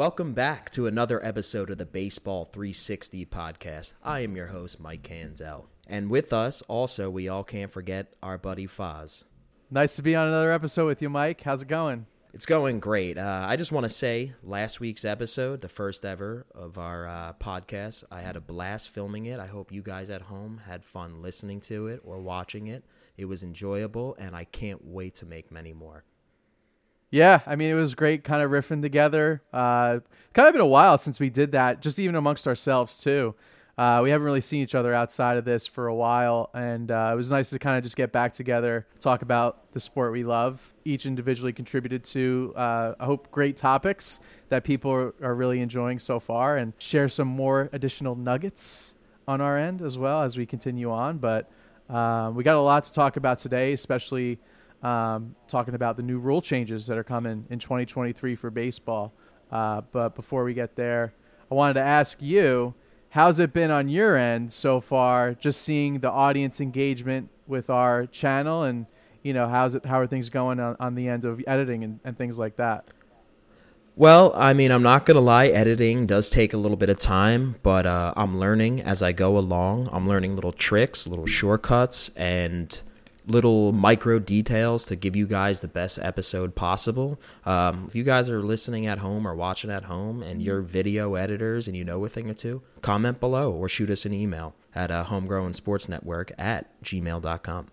Welcome back to another episode of the Baseball 360 podcast. I am your host, Mike Canzel. And with us, also, we all can't forget our buddy Faz. Nice to be on another episode with you, Mike. How's it going? It's going great. Uh, I just want to say, last week's episode, the first ever of our uh, podcast, I had a blast filming it. I hope you guys at home had fun listening to it or watching it. It was enjoyable, and I can't wait to make many more. Yeah, I mean, it was great kind of riffing together. Uh, kind of been a while since we did that, just even amongst ourselves, too. Uh, we haven't really seen each other outside of this for a while, and uh, it was nice to kind of just get back together, talk about the sport we love. Each individually contributed to, uh, I hope, great topics that people are, are, really enjoying so far, and share some more additional nuggets on our end as well as we continue on. But uh, we got a lot to talk about today, especially um, talking about the new rule changes that are coming in 2023 for baseball. Uh, but before we get there, I wanted to ask you, how's it been on your end so far? Just seeing the audience engagement with our channel, and you know, how's it? How are things going on, on the end of editing and, and things like that? Well, I mean, I'm not gonna lie. Editing does take a little bit of time, but uh, I'm learning as I go along. I'm learning little tricks, little shortcuts, and little micro details to give you guys the best episode possible. Um, if you guys are listening at home or watching at home and you're video editors and you know a thing or two, comment below or shoot us an email at uh, homegrown sports network at gmail.com.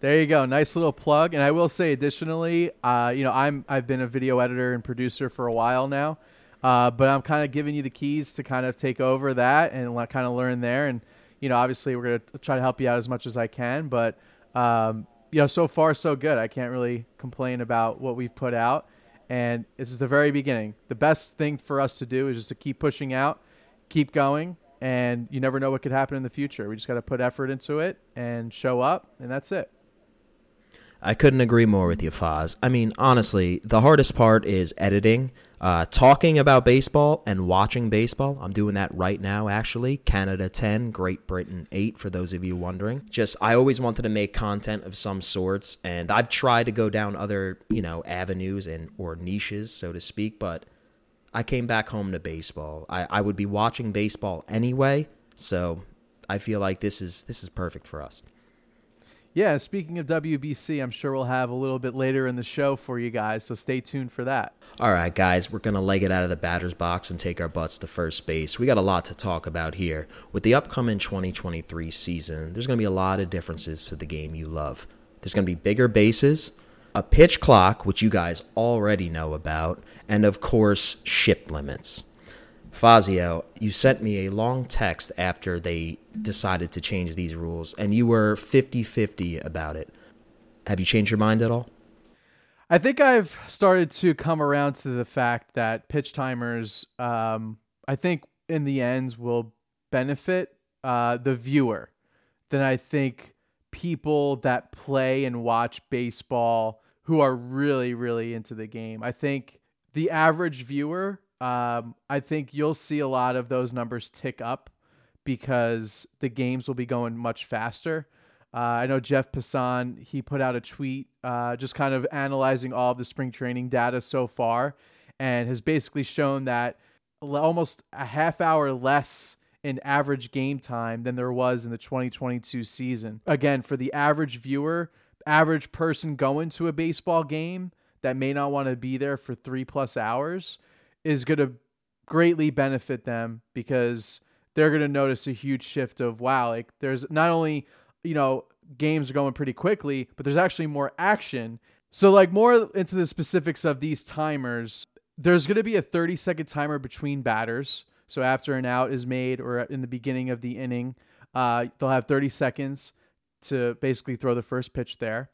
There you go. Nice little plug. And I will say additionally, uh, you know, I'm I've been a video editor and producer for a while now. Uh, but I'm kind of giving you the keys to kind of take over that and kind of learn there. And, you know, obviously we're going to try to help you out as much as I can. But um, you know, so far so good. I can't really complain about what we've put out, and this is the very beginning. The best thing for us to do is just to keep pushing out, keep going, and you never know what could happen in the future. We just got to put effort into it and show up, and that's it. I couldn't agree more with you, Faz. I mean, honestly, the hardest part is editing. Uh, talking about baseball and watching baseball. I'm doing that right now, actually. Canada 10, Great Britain 8, for those of you wondering. Just, I always wanted to make content of some sorts, and I've tried to go down other, you know, avenues and or niches, so to speak, but I came back home to baseball. I, I would be watching baseball anyway, so I feel like this is this is perfect for us. Yeah, speaking of WBC, I'm sure we'll have a little bit later in the show for you guys, so stay tuned for that. All right, guys, we're going to leg it out of the batter's box and take our butts to first base. We got a lot to talk about here. With the upcoming 2023 season, there's going to be a lot of differences to the game you love. There's going to be bigger bases, a pitch clock, which you guys already know about, and of course, shift limits. Fazio, you sent me a long text after they decided to change these rules, and you were 50 50 about it. Have you changed your mind at all? I think I've started to come around to the fact that pitch timers, um, I think in the end, will benefit uh, the viewer than I think people that play and watch baseball who are really, really into the game. I think the average viewer um, I think you'll see a lot of those numbers tick up because the games will be going much faster. Uh, I know Jeff Passan, he put out a tweet uh, just kind of analyzing all of the spring training data so far and has basically shown that almost a half hour less in average game time than there was in the 2022 season. Again, for the average viewer, average person going to a baseball game that may not want to be there for three plus hours, is going to greatly benefit them because they're going to notice a huge shift of wow, like there's not only, you know, games are going pretty quickly, but there's actually more action. So like more into the specifics of these timers, there's going to be a 30 second timer between batters. So after an out is made or in the beginning of the inning, uh, they'll have 30 seconds to basically throw the first pitch there.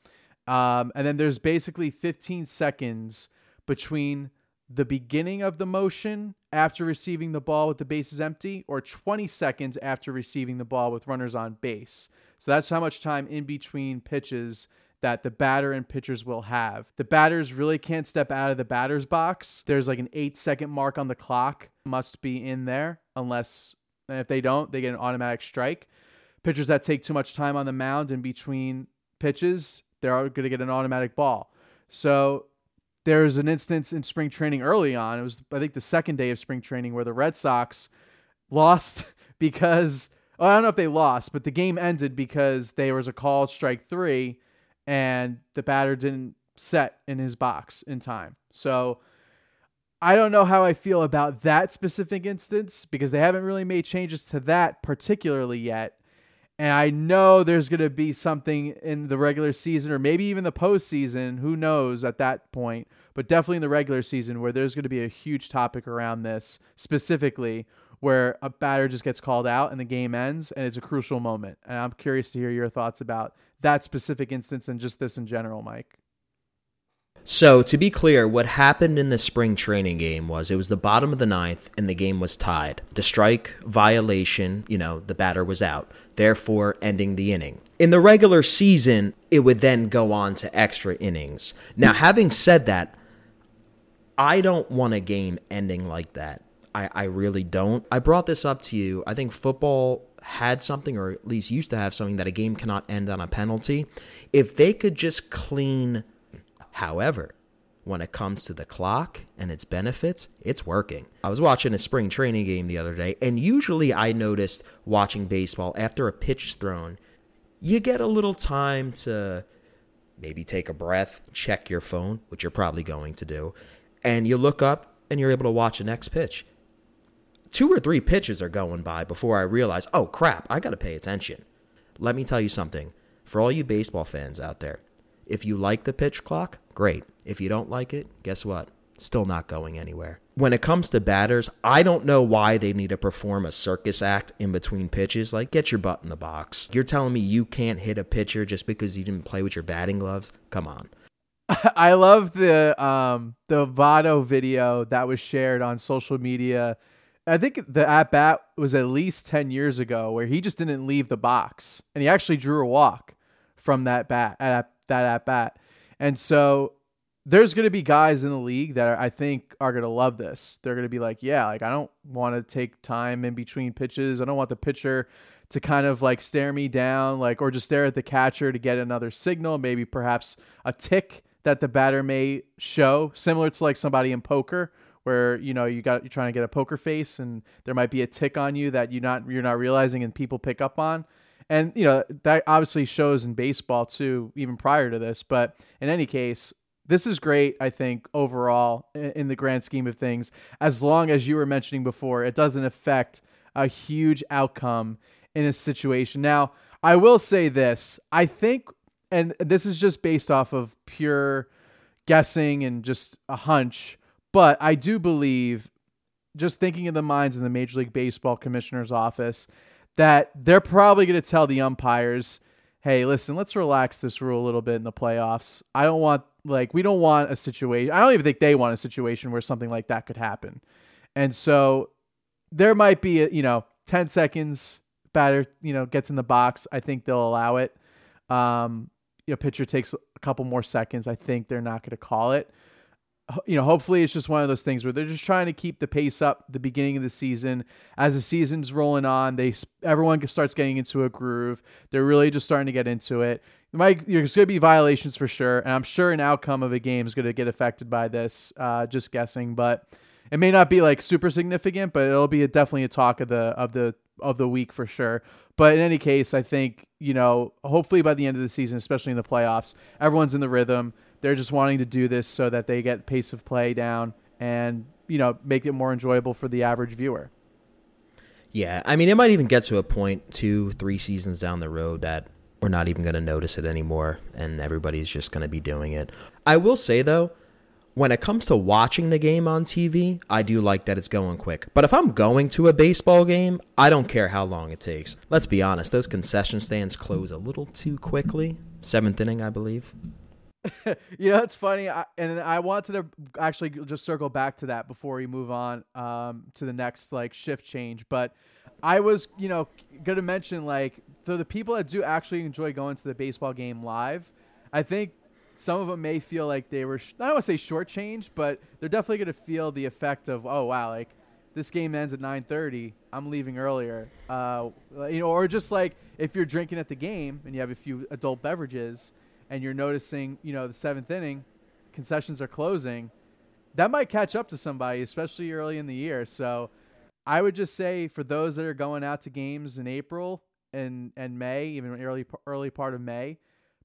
Um, and then there's basically 15 seconds between the beginning of the motion after receiving the ball with the bases empty or 20 seconds after receiving the ball with runners on base. So that's how much time in between pitches that the batter and pitchers will have. The batters really can't step out of the batter's box. There's like an eight second mark on the clock, must be in there, unless, and if they don't, they get an automatic strike. Pitchers that take too much time on the mound in between pitches, they're going to get an automatic ball. So there's an instance in spring training early on. It was I think the second day of spring training where the Red Sox lost because well, I don't know if they lost, but the game ended because there was a call strike three, and the batter didn't set in his box in time. So I don't know how I feel about that specific instance because they haven't really made changes to that particularly yet. And I know there's going to be something in the regular season or maybe even the postseason. Who knows at that point? But definitely in the regular season where there's going to be a huge topic around this specifically where a batter just gets called out and the game ends and it's a crucial moment. And I'm curious to hear your thoughts about that specific instance and just this in general, Mike. So, to be clear, what happened in the spring training game was it was the bottom of the ninth and the game was tied. The strike violation, you know, the batter was out, therefore ending the inning. In the regular season, it would then go on to extra innings. Now, having said that, I don't want a game ending like that. I, I really don't. I brought this up to you. I think football had something, or at least used to have something, that a game cannot end on a penalty. If they could just clean, however, when it comes to the clock and its benefits, it's working. I was watching a spring training game the other day, and usually I noticed watching baseball after a pitch is thrown, you get a little time to maybe take a breath, check your phone, which you're probably going to do, and you look up and you're able to watch the next pitch two or three pitches are going by before I realize, oh crap, I got to pay attention. Let me tell you something. For all you baseball fans out there, if you like the pitch clock, great. If you don't like it, guess what? Still not going anywhere. When it comes to batters, I don't know why they need to perform a circus act in between pitches. Like, get your butt in the box. You're telling me you can't hit a pitcher just because you didn't play with your batting gloves? Come on. I love the um the Votto video that was shared on social media I think the at bat was at least 10 years ago where he just didn't leave the box and he actually drew a walk from that bat at that at bat. And so there's going to be guys in the league that are, I think are going to love this. They're going to be like, yeah, like I don't want to take time in between pitches. I don't want the pitcher to kind of like stare me down, like, or just stare at the catcher to get another signal, maybe perhaps a tick that the batter may show, similar to like somebody in poker where you know you got you're trying to get a poker face and there might be a tick on you that you not you're not realizing and people pick up on and you know that obviously shows in baseball too even prior to this but in any case this is great i think overall in the grand scheme of things. As long as you were mentioning before it doesn't affect a huge outcome in a situation. Now i will say this. I think and this is just based off of pure guessing and just a hunch but I do believe, just thinking in the minds in the Major League Baseball commissioner's office, that they're probably going to tell the umpires, hey, listen, let's relax this rule a little bit in the playoffs. I don't want, like, we don't want a situation. I don't even think they want a situation where something like that could happen. And so there might be, a, you know, 10 seconds batter, you know, gets in the box. I think they'll allow it. Um, you know, pitcher takes a couple more seconds. I think they're not going to call it you know, hopefully it's just one of those things where they're just trying to keep the pace up the beginning of the season. As the season's rolling on, they everyone starts getting into a groove. They're really just starting to get into it. Mike, there's going to be violations for sure, and I'm sure an outcome of a game is going to get affected by this. Uh, just guessing, but it may not be like super significant, but it'll be a, definitely a talk of the of the of the week for sure. But in any case, I think you know, hopefully by the end of the season, especially in the playoffs, everyone's in the rhythm. They're just wanting to do this so that they get pace of play down and you know make it more enjoyable for the average viewer. Yeah, I mean, it might even get to a point two, three seasons down the road that we're not even going to notice it anymore, and everybody's just going to be doing it. I will say though, when it comes to watching the game on TV, I do like that it's going quick. But if I'm going to a baseball game, I don't care how long it takes. Let's be honest, those concession stands close a little too quickly. Seventh inning, I believe. you know, it's funny, I, and I wanted to actually just circle back to that before we move on um, to the next like shift change. But I was, you know, going to mention like for the people that do actually enjoy going to the baseball game live, I think some of them may feel like they were I don't want to say shortchanged, but they're definitely going to feel the effect of oh wow, like this game ends at 9:30, I'm leaving earlier. Uh, you know, or just like if you're drinking at the game and you have a few adult beverages and you're noticing, you know, the seventh inning, concessions are closing, that might catch up to somebody, especially early in the year. So I would just say for those that are going out to games in April and and May, even early early part of May,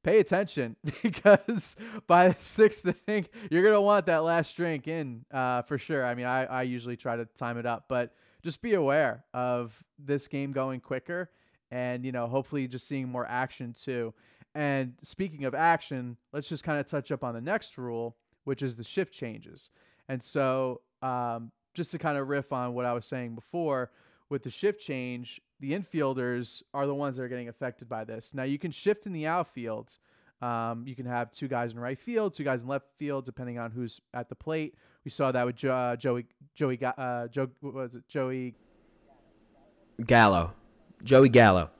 pay attention because by the sixth inning, you're gonna want that last drink in uh, for sure. I mean, I I usually try to time it up, but just be aware of this game going quicker, and you know, hopefully, just seeing more action too. And speaking of action, let's just kind of touch up on the next rule, which is the shift changes. And so, um, just to kind of riff on what I was saying before, with the shift change, the infielders are the ones that are getting affected by this. Now, you can shift in the outfield. Um, you can have two guys in right field, two guys in left field, depending on who's at the plate. We saw that with jo- uh, Joey, Joey, uh, Joe, what was it, Joey Gallo, Joey Gallo.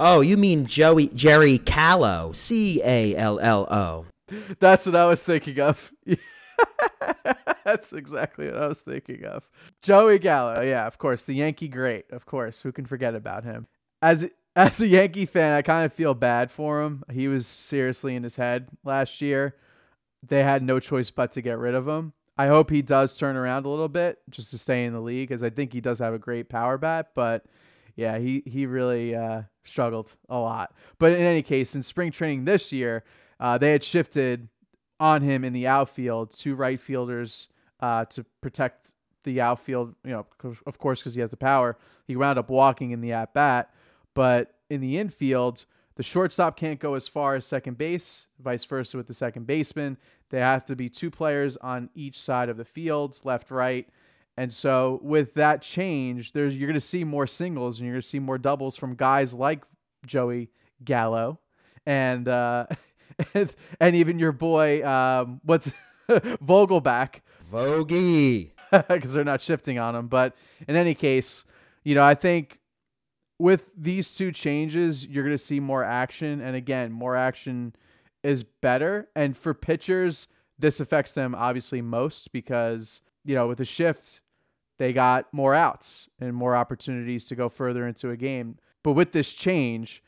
Oh, you mean Joey Jerry Callow, C A L L O. That's what I was thinking of. That's exactly what I was thinking of. Joey Gallo, yeah, of course, the Yankee great, of course. Who can forget about him? As as a Yankee fan, I kind of feel bad for him. He was seriously in his head last year. They had no choice but to get rid of him. I hope he does turn around a little bit just to stay in the league, because I think he does have a great power bat. But yeah, he he really uh, struggled a lot. But in any case, in spring training this year, uh, they had shifted on him in the outfield, two right fielders uh, to protect the outfield. You know, of course, because he has the power. He wound up walking in the at bat, but in the infield, the shortstop can't go as far as second base. Vice versa with the second baseman. They have to be two players on each side of the field, left, right. And so with that change, there's you're going to see more singles and you're going to see more doubles from guys like Joey Gallo and uh, and, and even your boy um, what's Vogelbach Vogie because they're not shifting on him. But in any case, you know, I think with these two changes, you're going to see more action. And again, more action is better. And for pitchers, this affects them obviously most because, you know, with the shift, they got more outs and more opportunities to go further into a game. But with this change,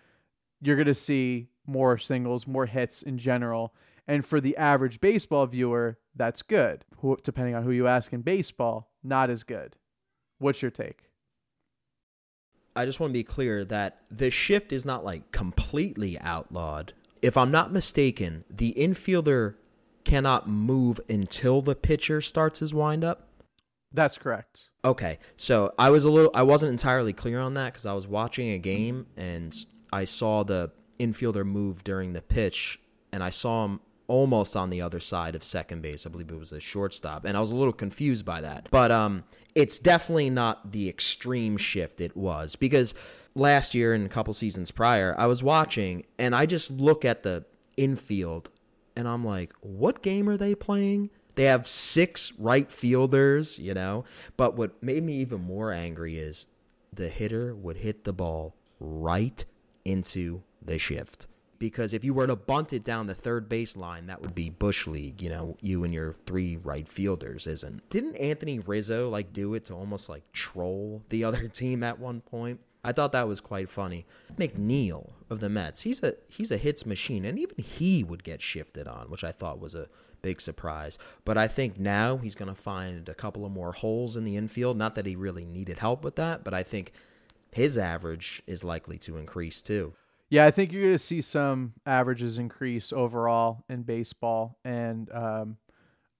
you're going to see more singles, more hits in general. And for the average baseball viewer, that's good. Who, depending on who you ask in baseball, not as good. What's your take? I just want to be clear that the shift is not like completely outlawed. If I'm not mistaken, the infielder cannot move until the pitcher starts his windup. That's correct. Okay, so I was a little, I wasn't entirely clear on that because I was watching a game and I saw the infielder move during the pitch, and I saw him almost on the other side of second base. I believe it was a shortstop, and I was a little confused by that. But um, it's definitely not the extreme shift it was because last year and a couple seasons prior, I was watching and I just look at the infield and I'm like, what game are they playing? They have six right fielders, you know. But what made me even more angry is the hitter would hit the ball right into the shift because if you were to bunt it down the third baseline, that would be bush league. You know, you and your three right fielders isn't. Didn't Anthony Rizzo like do it to almost like troll the other team at one point? I thought that was quite funny. McNeil of the Mets, he's a he's a hits machine, and even he would get shifted on, which I thought was a big surprise. But I think now he's going to find a couple of more holes in the infield. Not that he really needed help with that, but I think his average is likely to increase too. Yeah, I think you're going to see some averages increase overall in baseball. And um,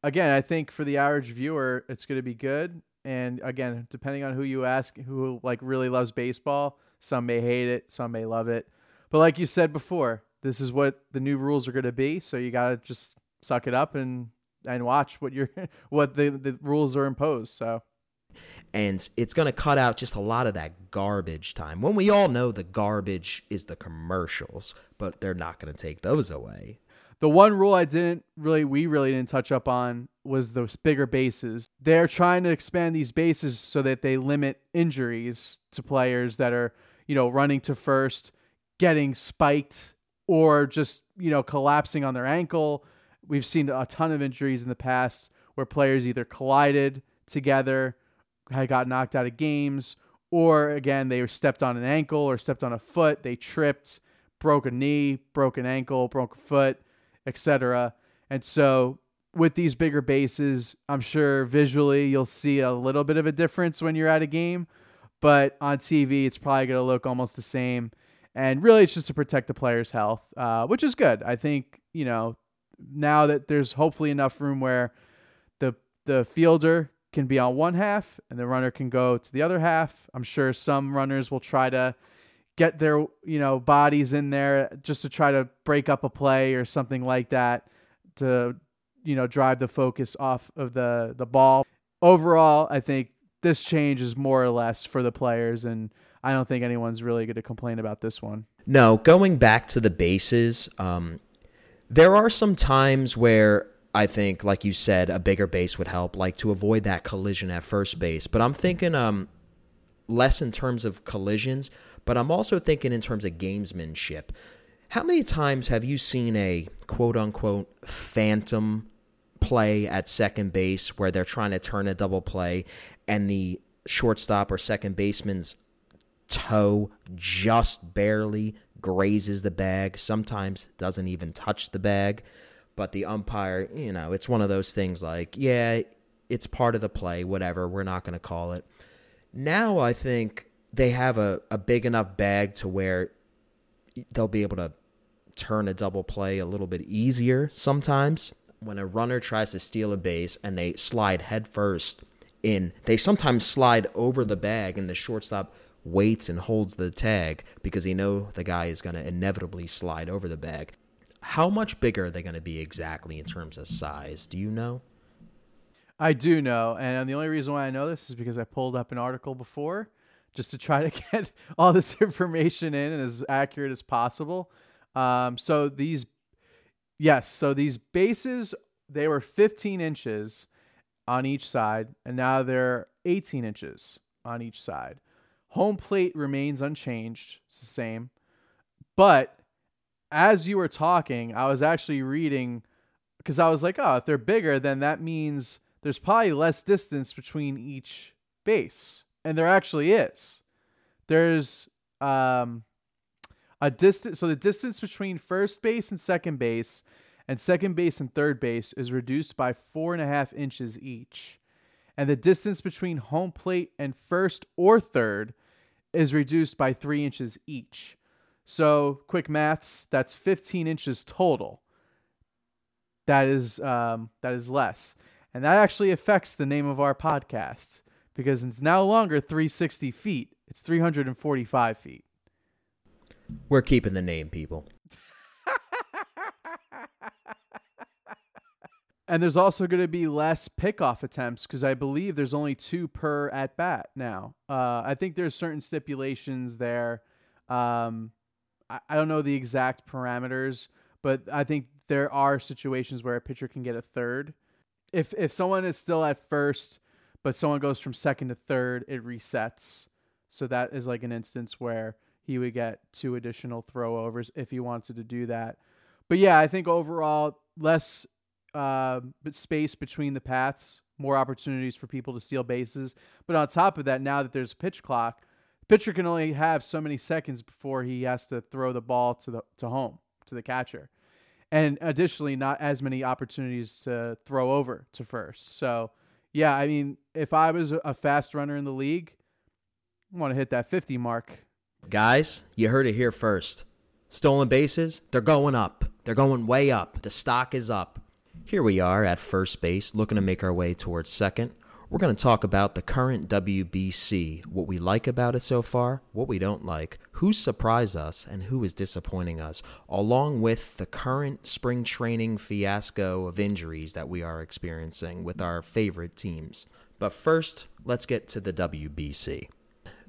again, I think for the average viewer, it's going to be good. And again, depending on who you ask, who like really loves baseball, some may hate it, some may love it. But like you said before, this is what the new rules are going to be. So you got to just suck it up and and watch what your what the the rules are imposed. So and it's going to cut out just a lot of that garbage time. When we all know the garbage is the commercials, but they're not going to take those away. The one rule I didn't really, we really didn't touch up on was those bigger bases. They're trying to expand these bases so that they limit injuries to players that are, you know, running to first, getting spiked, or just, you know, collapsing on their ankle. We've seen a ton of injuries in the past where players either collided together had got knocked out of games, or again, they stepped on an ankle or stepped on a foot, they tripped, broke a knee, broke an ankle, broke a foot, etc. And so with these bigger bases, I'm sure visually you'll see a little bit of a difference when you're at a game, but on TV it's probably going to look almost the same. And really, it's just to protect the player's health, uh, which is good. I think you know now that there's hopefully enough room where the the fielder can be on one half and the runner can go to the other half. I'm sure some runners will try to get their you know bodies in there just to try to break up a play or something like that to you know drive the focus off of the the ball. Overall, I think this change is more or less for the players and I don't think anyone's really going to complain about this one. No, going back to the bases, um, there are some times where I think, like you said, a bigger base would help, like to avoid that collision at first base. But I'm thinking um, less in terms of collisions, but I'm also thinking in terms of gamesmanship. How many times have you seen a quote unquote phantom play at second base where they're trying to turn a double play and the shortstop or second baseman's toe just barely grazes the bag, sometimes doesn't even touch the bag, but the umpire, you know, it's one of those things like, yeah, it's part of the play, whatever, we're not going to call it. Now I think they have a, a big enough bag to where they'll be able to turn a double play a little bit easier sometimes. When a runner tries to steal a base and they slide headfirst in, they sometimes slide over the bag and the shortstop waits and holds the tag because he know the guy is going to inevitably slide over the bag. How much bigger are they going to be exactly in terms of size? Do you know? I do know, and the only reason why I know this is because I pulled up an article before just to try to get all this information in and as accurate as possible. Um, so these, yes, so these bases they were 15 inches on each side, and now they're 18 inches on each side. Home plate remains unchanged, it's the same, but as you were talking, I was actually reading because I was like, oh, if they're bigger, then that means there's probably less distance between each base and there actually is. There's um, a distance. So the distance between first base and second base, and second base and third base is reduced by four and a half inches each, and the distance between home plate and first or third is reduced by three inches each. So quick maths, that's 15 inches total. That is um, that is less, and that actually affects the name of our podcast because it's no longer 360 feet, it's 345 feet. We're keeping the name, people. and there's also going to be less pickoff attempts because I believe there's only two per at bat now. Uh, I think there's certain stipulations there. Um, I, I don't know the exact parameters, but I think there are situations where a pitcher can get a third. If if someone is still at first but someone goes from second to third, it resets. So that is like an instance where he would get two additional throwovers if he wanted to do that. But yeah, I think overall less uh, space between the paths, more opportunities for people to steal bases. But on top of that, now that there's a pitch clock, pitcher can only have so many seconds before he has to throw the ball to the to home to the catcher, and additionally, not as many opportunities to throw over to first. So yeah, I mean, if I was a fast runner in the league, I want to hit that 50 mark. Guys, you heard it here first. Stolen bases, they're going up. They're going way up. The stock is up. Here we are at first base, looking to make our way towards second. We're going to talk about the current WBC, what we like about it so far, what we don't like, who surprised us, and who is disappointing us, along with the current spring training fiasco of injuries that we are experiencing with our favorite teams. But first, let's get to the WBC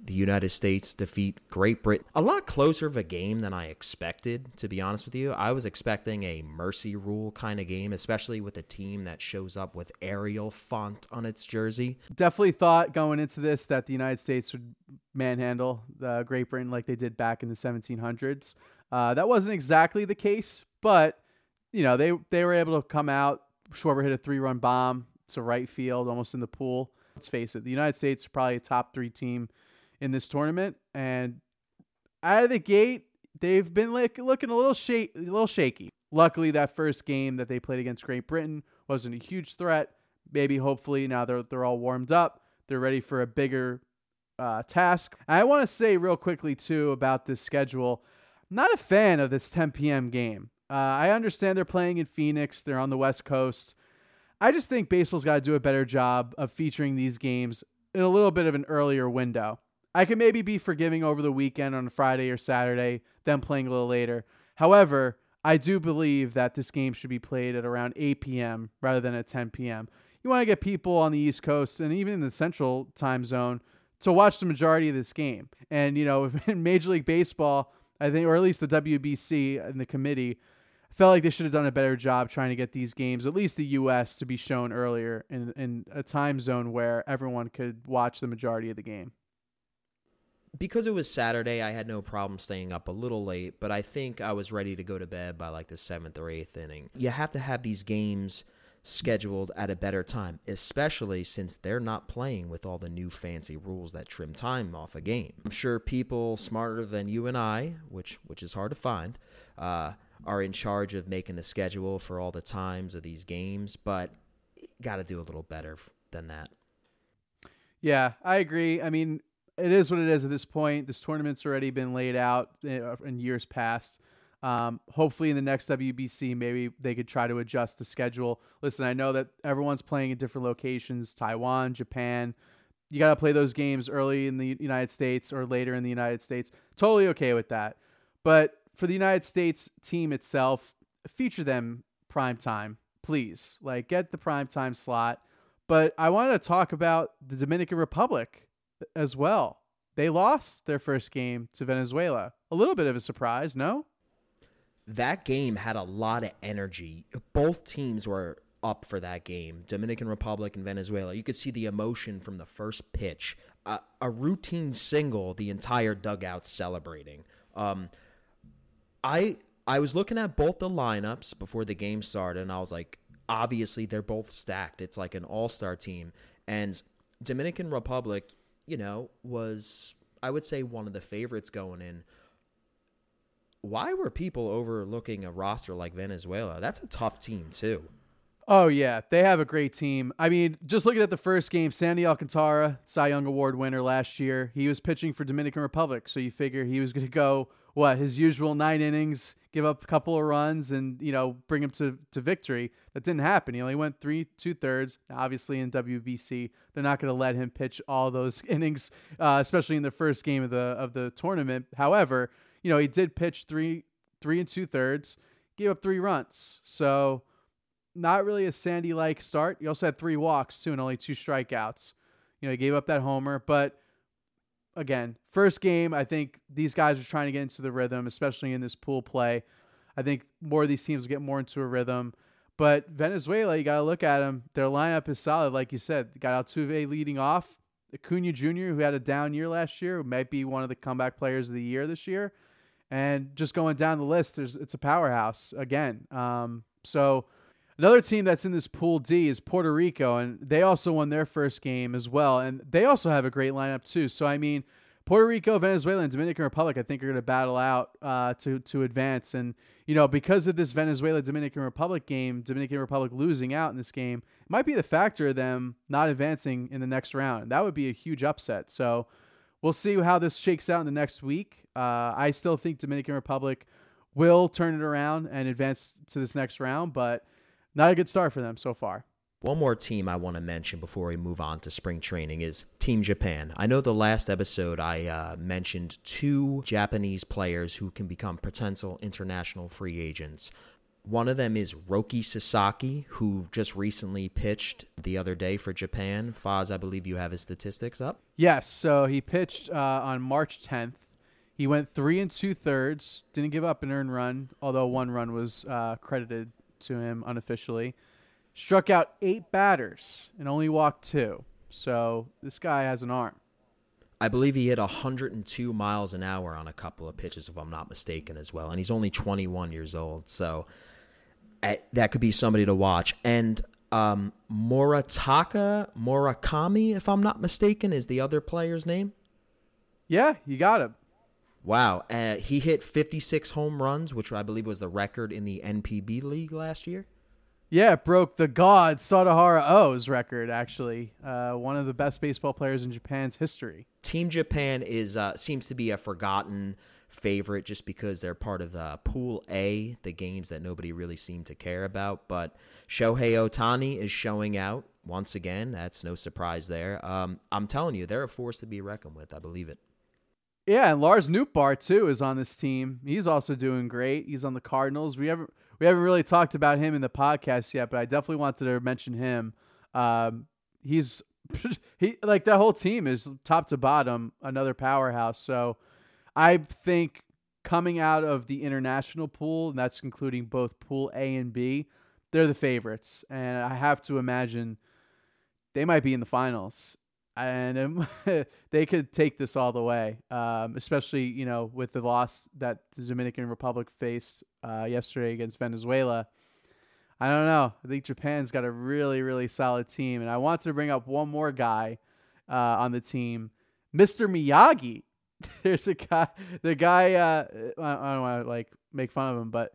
the United States defeat Great Britain. A lot closer of a game than I expected, to be honest with you. I was expecting a mercy rule kind of game, especially with a team that shows up with Arial font on its jersey. Definitely thought going into this that the United States would manhandle the Great Britain like they did back in the 1700s. Uh, that wasn't exactly the case, but you know they they were able to come out. Schwarber hit a three-run bomb to right field, almost in the pool. Let's face it, the United States are probably a top three team in this tournament, and out of the gate, they've been like looking a little shake, a little shaky. Luckily, that first game that they played against Great Britain wasn't a huge threat. Maybe, hopefully, now they're they're all warmed up. They're ready for a bigger uh, task. I want to say real quickly too about this schedule. I'm not a fan of this 10 p.m. game. Uh, I understand they're playing in Phoenix. They're on the West Coast. I just think baseball's got to do a better job of featuring these games in a little bit of an earlier window. I can maybe be forgiving over the weekend on Friday or Saturday, them playing a little later. However, I do believe that this game should be played at around 8 p.m. rather than at 10 p.m. You want to get people on the East Coast and even in the Central time zone to watch the majority of this game. And, you know, in Major League Baseball, I think, or at least the WBC and the committee, felt like they should have done a better job trying to get these games, at least the U.S., to be shown earlier in, in a time zone where everyone could watch the majority of the game. Because it was Saturday, I had no problem staying up a little late, but I think I was ready to go to bed by like the seventh or eighth inning. You have to have these games scheduled at a better time, especially since they're not playing with all the new fancy rules that trim time off a game. I'm sure people smarter than you and I, which which is hard to find, uh, are in charge of making the schedule for all the times of these games, but got to do a little better than that. Yeah, I agree. I mean, it is what it is at this point. This tournament's already been laid out uh, in years past. Um, hopefully, in the next WBC, maybe they could try to adjust the schedule. Listen, I know that everyone's playing in different locations Taiwan, Japan. You got to play those games early in the United States or later in the United States. Totally okay with that. But for the United States team itself, feature them prime time, please. Like, get the prime time slot. But I wanted to talk about the Dominican Republic as well. They lost their first game to Venezuela. A little bit of a surprise, no? that game had a lot of energy. Both teams were up for that game Dominican Republic and Venezuela. You could see the emotion from the first pitch. A routine single, the entire dugout celebrating. Um, I I was looking at both the lineups before the game started, and I was like, obviously they're both stacked. It's like an all star team, and Dominican Republic, you know, was I would say one of the favorites going in why were people overlooking a roster like Venezuela? That's a tough team too. Oh yeah, they have a great team. I mean, just looking at the first game, Sandy Alcantara, Cy Young Award winner last year, he was pitching for Dominican Republic, so you figure he was going to go what his usual nine innings, give up a couple of runs, and you know bring him to to victory. That didn't happen. He only went three two thirds. Obviously, in WBC, they're not going to let him pitch all those innings, uh, especially in the first game of the of the tournament. However, you know, he did pitch three three and two thirds, gave up three runs. So not really a Sandy like start. He also had three walks too and only two strikeouts. You know, he gave up that homer, but again, first game, I think these guys are trying to get into the rhythm, especially in this pool play. I think more of these teams will get more into a rhythm. But Venezuela, you got to look at them. Their lineup is solid, like you said. Got Altuve leading off. Acuna Jr., who had a down year last year, might be one of the comeback players of the year this year. And just going down the list, there's it's a powerhouse again. Um, so another team that's in this pool D is Puerto Rico, and they also won their first game as well, and they also have a great lineup too. So I mean, Puerto Rico, Venezuela, and Dominican Republic, I think are going to battle out uh, to to advance. And you know, because of this Venezuela Dominican Republic game, Dominican Republic losing out in this game might be the factor of them not advancing in the next round. That would be a huge upset. So we'll see how this shakes out in the next week. Uh, I still think Dominican Republic will turn it around and advance to this next round, but not a good start for them so far. One more team I want to mention before we move on to spring training is Team Japan. I know the last episode I uh, mentioned two Japanese players who can become potential international free agents. One of them is Roki Sasaki, who just recently pitched the other day for Japan. Faz, I believe you have his statistics up. Yes, so he pitched uh, on March 10th. He went three and two thirds, didn't give up an earned run, although one run was uh, credited to him unofficially. Struck out eight batters and only walked two. So this guy has an arm. I believe he hit 102 miles an hour on a couple of pitches, if I'm not mistaken, as well. And he's only 21 years old. So that could be somebody to watch. And um, Moritaka Murakami, if I'm not mistaken, is the other player's name. Yeah, you got him. Wow. Uh, he hit 56 home runs, which I believe was the record in the NPB league last year. Yeah, it broke the god Sadaharu Oh's record, actually. Uh, one of the best baseball players in Japan's history. Team Japan is uh, seems to be a forgotten favorite just because they're part of the Pool A, the games that nobody really seemed to care about. But Shohei Ohtani is showing out once again. That's no surprise there. Um, I'm telling you, they're a force to be reckoned with. I believe it. Yeah, and Lars Nootbaar too is on this team. He's also doing great. He's on the Cardinals. We haven't we haven't really talked about him in the podcast yet, but I definitely wanted to mention him. Um, he's he like that whole team is top to bottom another powerhouse. So I think coming out of the international pool, and that's including both pool A and B, they're the favorites, and I have to imagine they might be in the finals and they could take this all the way, um, especially you know with the loss that the Dominican Republic faced uh, yesterday against Venezuela. I don't know. I think Japan's got a really really solid team, and I want to bring up one more guy uh, on the team, Mr. Miyagi. There's a guy, the guy. Uh, I don't want to like make fun of him, but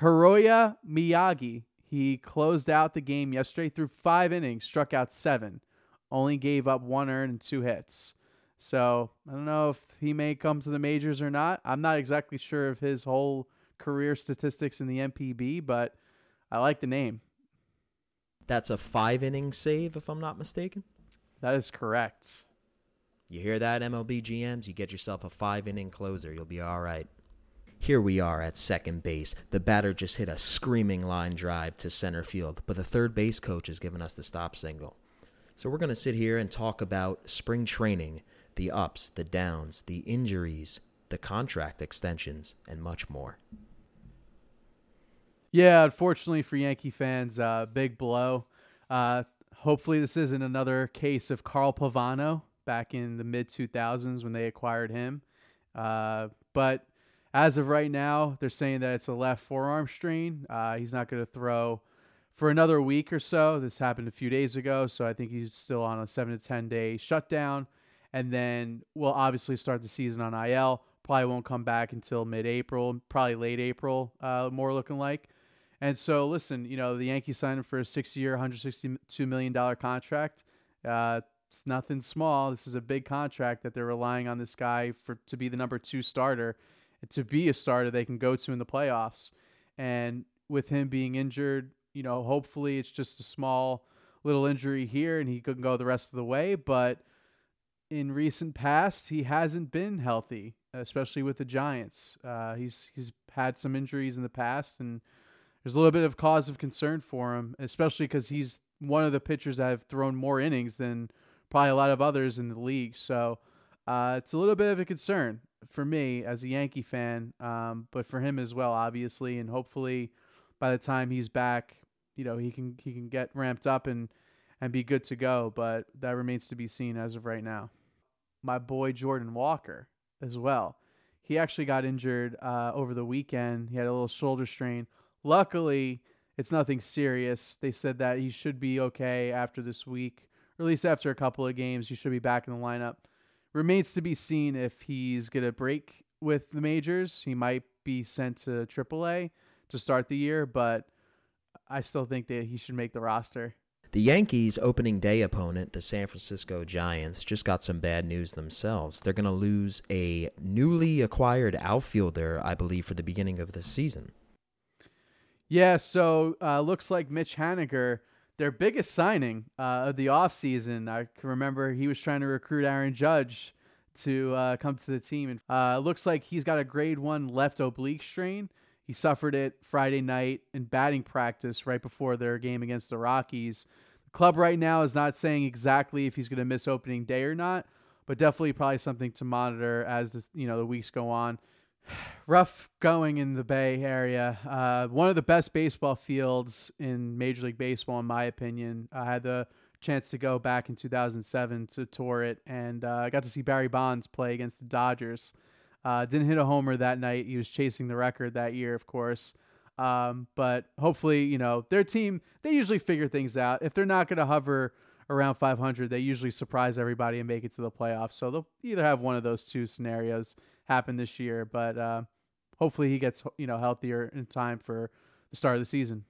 Hiroya Miyagi. He closed out the game yesterday through five innings, struck out seven only gave up one earned and two hits. So I don't know if he may come to the majors or not. I'm not exactly sure of his whole career statistics in the NPB, but I like the name. That's a five inning save, if I'm not mistaken. That is correct. You hear that, MLB GMs? You get yourself a five inning closer. You'll be all right. Here we are at second base. The batter just hit a screaming line drive to center field, but the third base coach has given us the stop signal. So we're going to sit here and talk about spring training, the ups, the downs, the injuries, the contract extensions, and much more. Yeah, unfortunately for Yankee fans, uh, big blow. Uh, hopefully, this isn't another case of Carl Pavano back in the mid 2000s when they acquired him. Uh, but as of right now, they're saying that it's a left forearm strain. Uh, he's not going to throw for another week or so. This happened a few days ago, so I think he's still on a seven to ten day shutdown, and then we'll obviously start the season on IL. Probably won't come back until mid-April, probably late April, uh, more looking like. And so, listen, you know, the Yankees signed him for a six-year, $162 million contract. Uh, it's nothing small. This is a big contract that they're relying on this guy for to be the number two starter, to be a starter they can go to in the playoffs. And with him being injured, you know, hopefully it's just a small little injury here and he couldn't go the rest of the way. But in recent past, he hasn't been healthy, especially with the Giants. Uh, he's he's had some injuries in the past, and there's a little bit of cause of concern for him, especially because he's one of the pitchers that have thrown more innings than probably a lot of others in the league. So uh, it's a little bit of a concern for me as a Yankee fan, um, but for him as well, obviously, and hopefully by the time he's back, you know he can he can get ramped up and and be good to go. But that remains to be seen as of right now. My boy Jordan Walker as well. He actually got injured uh, over the weekend. He had a little shoulder strain. Luckily, it's nothing serious. They said that he should be okay after this week, or at least after a couple of games. He should be back in the lineup. Remains to be seen if he's going to break with the majors. He might be sent to AAA to start the year, but I still think that he should make the roster. The Yankees' opening day opponent, the San Francisco Giants, just got some bad news themselves. They're going to lose a newly acquired outfielder, I believe, for the beginning of the season. Yeah, so uh, looks like Mitch Haniger, their biggest signing uh, of the offseason. I can remember he was trying to recruit Aaron Judge to uh, come to the team. And uh, looks like he's got a grade one left oblique strain. He suffered it Friday night in batting practice right before their game against the Rockies. The club right now is not saying exactly if he's going to miss opening day or not, but definitely probably something to monitor as this, you know the weeks go on. Rough going in the Bay Area. Uh, one of the best baseball fields in Major League Baseball, in my opinion. I had the chance to go back in 2007 to tour it, and uh, I got to see Barry Bonds play against the Dodgers. Uh, didn't hit a homer that night. He was chasing the record that year, of course. Um, but hopefully, you know, their team, they usually figure things out. If they're not going to hover around 500, they usually surprise everybody and make it to the playoffs. So they'll either have one of those two scenarios happen this year. But uh, hopefully he gets you know healthier in time for the start of the season.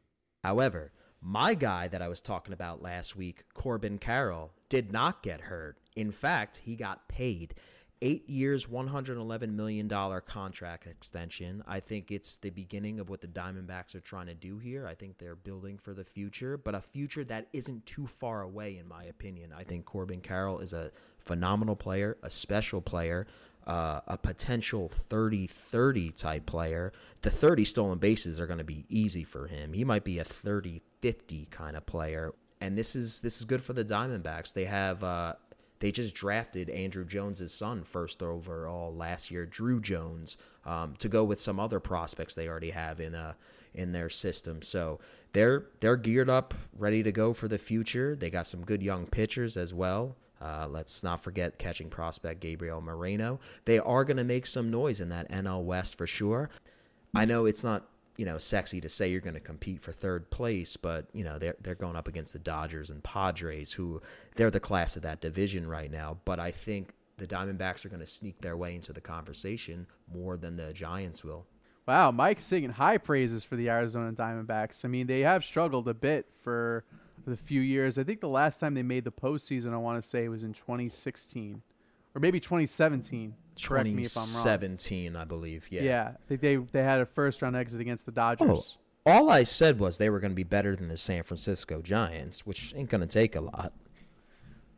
However, my guy that I was talking about last week, Corbin Carroll, did not get hurt. In fact, he got paid eight years, $111 million contract extension. I think it's the beginning of what the Diamondbacks are trying to do here. I think they're building for the future, but a future that isn't too far away, in my opinion. I think Corbin Carroll is a phenomenal player, a special player. Uh, a potential 30 30 type player, the 30 stolen bases are going to be easy for him. He might be a 30 50 kind of player. And this is this is good for the Diamondbacks. They have uh, they just drafted Andruw Jones's son first overall last year, Drew Jones, um, to go with some other prospects they already have in uh in their system. So they're they're geared up, ready to go for the future. They got some good young pitchers as well. Uh, let's not forget catching prospect Gabriel Moreno. They are going to make some noise in that NL West for sure. I know it's not you know sexy to say you're going to compete for third place, but you know they're they're going up against the Dodgers and Padres, who they're the class of that division right now. But I think the Diamondbacks are going to sneak their way into the conversation more than the Giants will. Wow, Mike's singing high praises for the Arizona Diamondbacks. I mean, they have struggled a bit for the few years. I think the last time they made the postseason, I want to say, was in 2016 or maybe 2017. Correct me if I'm wrong. 17, I believe. Yeah. Yeah, I think they they had a first round exit against the oh, Dodgers. Oh, all I said was they were going to be better than the San Francisco Giants, which ain't going to take a lot.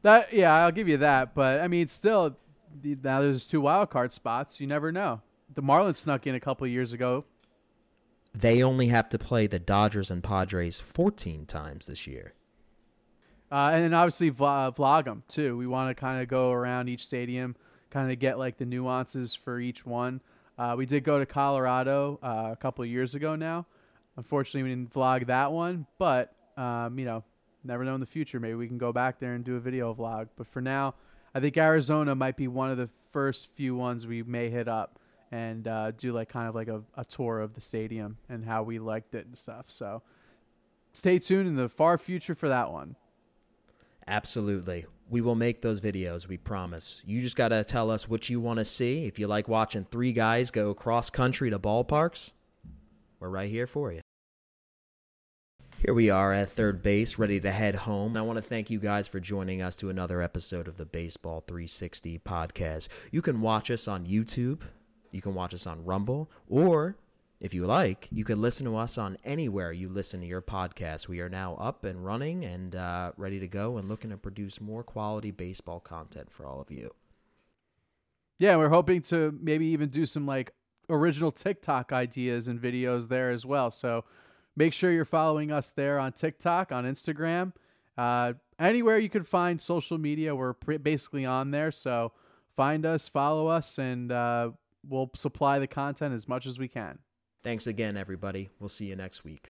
That yeah, I'll give you that, but I mean, still, now there's two wild card spots. You never know. The Marlins snuck in a couple years ago. They only have to play the Dodgers and Padres 14 times this year. Uh, and then obviously vlog, vlog them too. We want to kind of go around each stadium, kind of get like the nuances for each one. Uh, we did go to Colorado uh, a couple years ago now. Unfortunately, we didn't vlog that one, but um, you know, never know in the future. Maybe we can go back there and do a video vlog. But for now, I think Arizona might be one of the first few ones we may hit up and uh, do like kind of like a, a tour of the stadium and how we liked it and stuff. So stay tuned in the far future for that one. Absolutely. We will make those videos, we promise. You just got to tell us what you want to see. If you like watching three guys go cross country to ballparks, we're right here for you. Here we are at third base, ready to head home. I want to thank you guys for joining us to another episode of the Baseball 360 podcast. You can watch us on YouTube, you can watch us on Rumble, or if you like, you can listen to us on anywhere you listen to your podcast. We are now up and running and uh, ready to go and looking to produce more quality baseball content for all of you. Yeah, we're hoping to maybe even do some like original TikTok ideas and videos there as well. So make sure you're following us there on TikTok, on Instagram, uh, anywhere you can find social media. We're basically on there. So find us, follow us, and uh, we'll supply the content as much as we can. Thanks again, everybody. We'll see you next week.